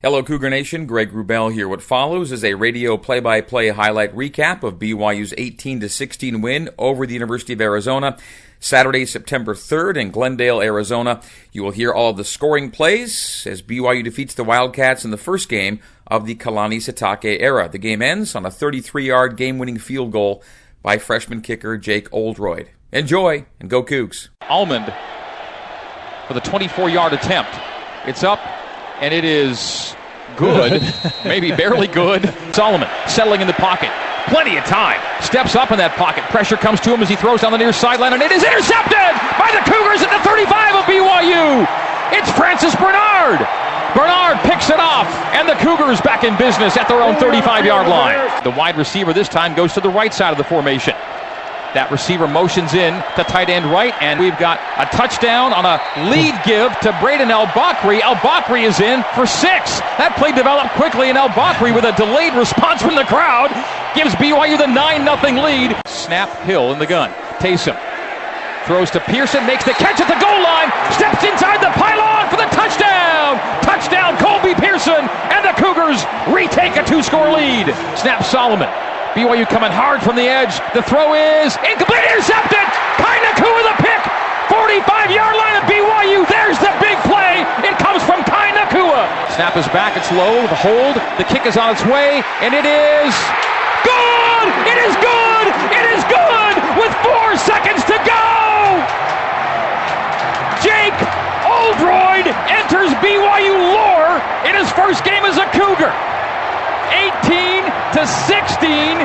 Hello, Cougar Nation. Greg Wrubell here. What follows is a radio play-by-play highlight recap of BYU's 18 16 win over the University of Arizona. Saturday, September 3rd in Glendale, Arizona. You will hear all of the scoring plays as BYU defeats the Wildcats in the first game of the Kalani Sitake era. The game ends on a 33-yard game-winning field goal by freshman kicker Jake Oldroyd. Enjoy and go Cougs. Almond for the 24-yard attempt. It's up and it is good, maybe barely good. Solomon settling in the pocket. Plenty of time. Steps up in that pocket. Pressure comes to him as he throws down the near sideline, and it is intercepted by the Cougars at the 35 of BYU. It's Francis Bernard. Bernard picks it off, and the Cougars back in business at their own 35 yard line. The wide receiver this time goes to the right side of the formation. That receiver motions in to tight end right, and we've got a touchdown on a lead give to Brayden El Bakri. El Bakri is in for six. That play developed quickly, and El Bakri, with a delayed response from the crowd, gives BYU the 9 0 lead. Snap Hill in the gun. Taysom throws to Pearson, makes the catch at the goal line, steps inside the pylon for the touchdown. Touchdown, Colby Pearson, and the Cougars retake a two score lead. Snap Solomon BYU coming hard from the edge. The throw is incomplete, intercepted. Kai Nacua with a pick. 45 yard line of BYU. There's the big play. It comes from Kai Nacua. Snap is back. It's low. The hold. The kick is on its way. And it is good. It is good. It is good with four seconds to go. Jake Oldroyd enters BYU lore in his first game as a Cougar. 18 to 16.